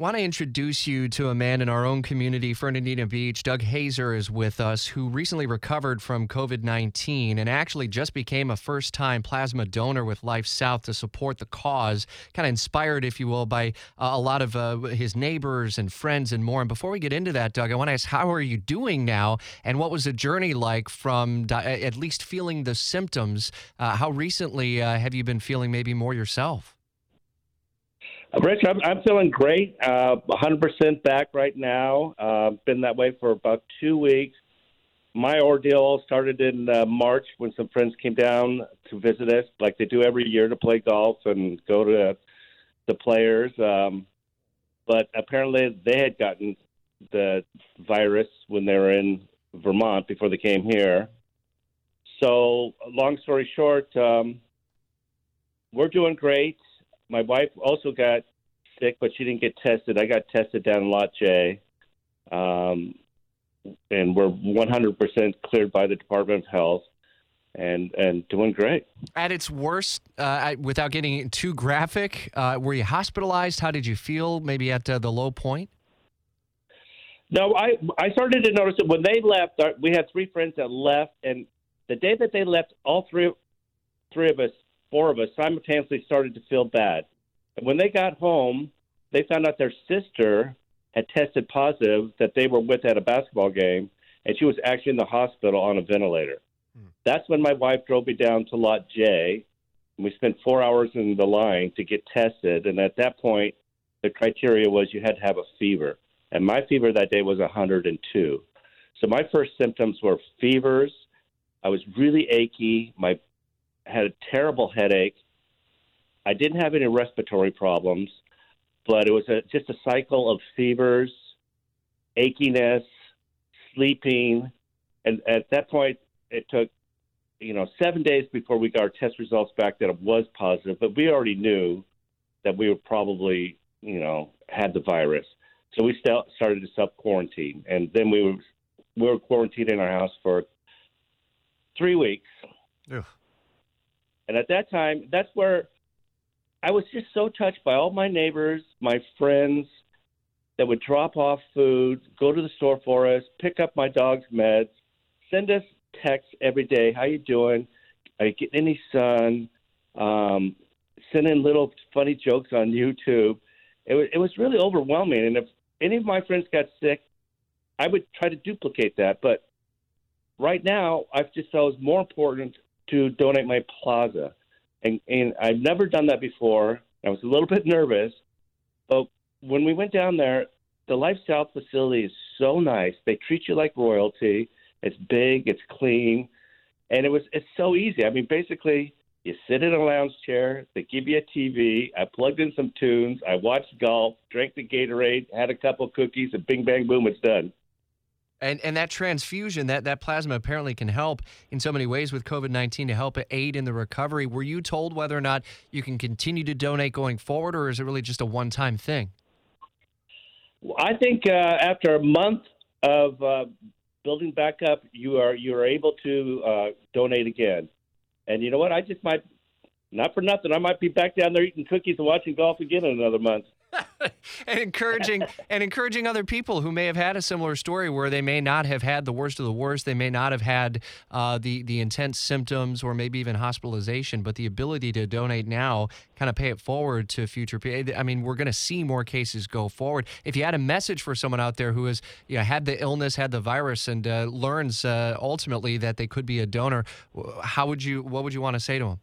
want to introduce you to a man in our own community, Fernandina Beach. Doug Hazer is with us, who recently recovered from COVID 19 and actually just became a first time plasma donor with Life South to support the cause. Kind of inspired, if you will, by uh, a lot of uh, his neighbors and friends and more. And before we get into that, Doug, I want to ask how are you doing now? And what was the journey like from di- at least feeling the symptoms? Uh, how recently uh, have you been feeling maybe more yourself? Rich, I'm, I'm feeling great. Uh, 100% back right now. Uh, been that way for about two weeks. My ordeal started in uh, March when some friends came down to visit us, like they do every year, to play golf and go to the players. Um, but apparently, they had gotten the virus when they were in Vermont before they came here. So, long story short, um, we're doing great my wife also got sick, but she didn't get tested. I got tested down in Lot J, um, and we're 100% cleared by the Department of Health, and and doing great. At its worst, uh, without getting too graphic, uh, were you hospitalized? How did you feel? Maybe at uh, the low point. No, I I started to notice it when they left. Uh, we had three friends that left, and the day that they left, all three three of us four of us simultaneously started to feel bad. And when they got home, they found out their sister had tested positive that they were with at a basketball game, and she was actually in the hospital on a ventilator. Hmm. That's when my wife drove me down to Lot J. And we spent four hours in the line to get tested, and at that point, the criteria was you had to have a fever. And my fever that day was 102. So my first symptoms were fevers. I was really achy. My had a terrible headache. I didn't have any respiratory problems, but it was a, just a cycle of fevers, achiness, sleeping, and at that point, it took you know seven days before we got our test results back that it was positive. But we already knew that we were probably you know had the virus, so we st- started to self quarantine, and then we were we were quarantined in our house for three weeks. And at that time, that's where I was just so touched by all my neighbors, my friends that would drop off food, go to the store for us, pick up my dog's meds, send us texts every day. How you doing? Are you getting any sun? Um, send in little funny jokes on YouTube. It was, it was really overwhelming. And if any of my friends got sick, I would try to duplicate that. But right now, I've just felt it was more important to donate my plasma. And, and I've never done that before. I was a little bit nervous, but when we went down there, the Life South facility is so nice. They treat you like royalty. It's big, it's clean, and it was it's so easy. I mean, basically, you sit in a lounge chair, they give you a TV. I plugged in some tunes, I watched golf, drank the Gatorade, had a couple cookies, and bing bang boom, it's done. And and that transfusion, that that plasma apparently can help in so many ways with COVID nineteen to help aid in the recovery. Were you told whether or not you can continue to donate going forward, or is it really just a one time thing? I think uh, after a month of uh, building back up, you are you are able to uh, donate again. And you know what? I just might not for nothing. I might be back down there eating cookies and watching golf again in another month. and encouraging and encouraging other people who may have had a similar story where they may not have had the worst of the worst, they may not have had uh, the the intense symptoms or maybe even hospitalization, but the ability to donate now, kind of pay it forward to future. I mean, we're going to see more cases go forward. If you had a message for someone out there who has you know, had the illness, had the virus, and uh, learns uh, ultimately that they could be a donor, how would you? What would you want to say to them?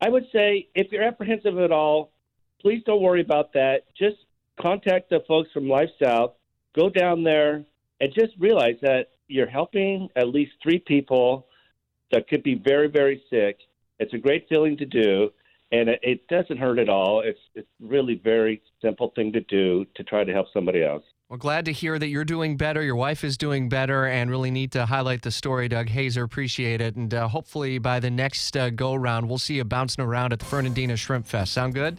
I would say if you're apprehensive at all, please don't worry about that. Just contact the folks from Life South. Go down there and just realize that you're helping at least three people that could be very, very sick. It's a great feeling to do, and it, it doesn't hurt at all. It's it's really very simple thing to do to try to help somebody else. Well, glad to hear that you're doing better. Your wife is doing better, and really need to highlight the story, Doug Hazer. Appreciate it, and uh, hopefully by the next uh, go round, we'll see you bouncing around at the Fernandina Shrimp Fest. Sound good?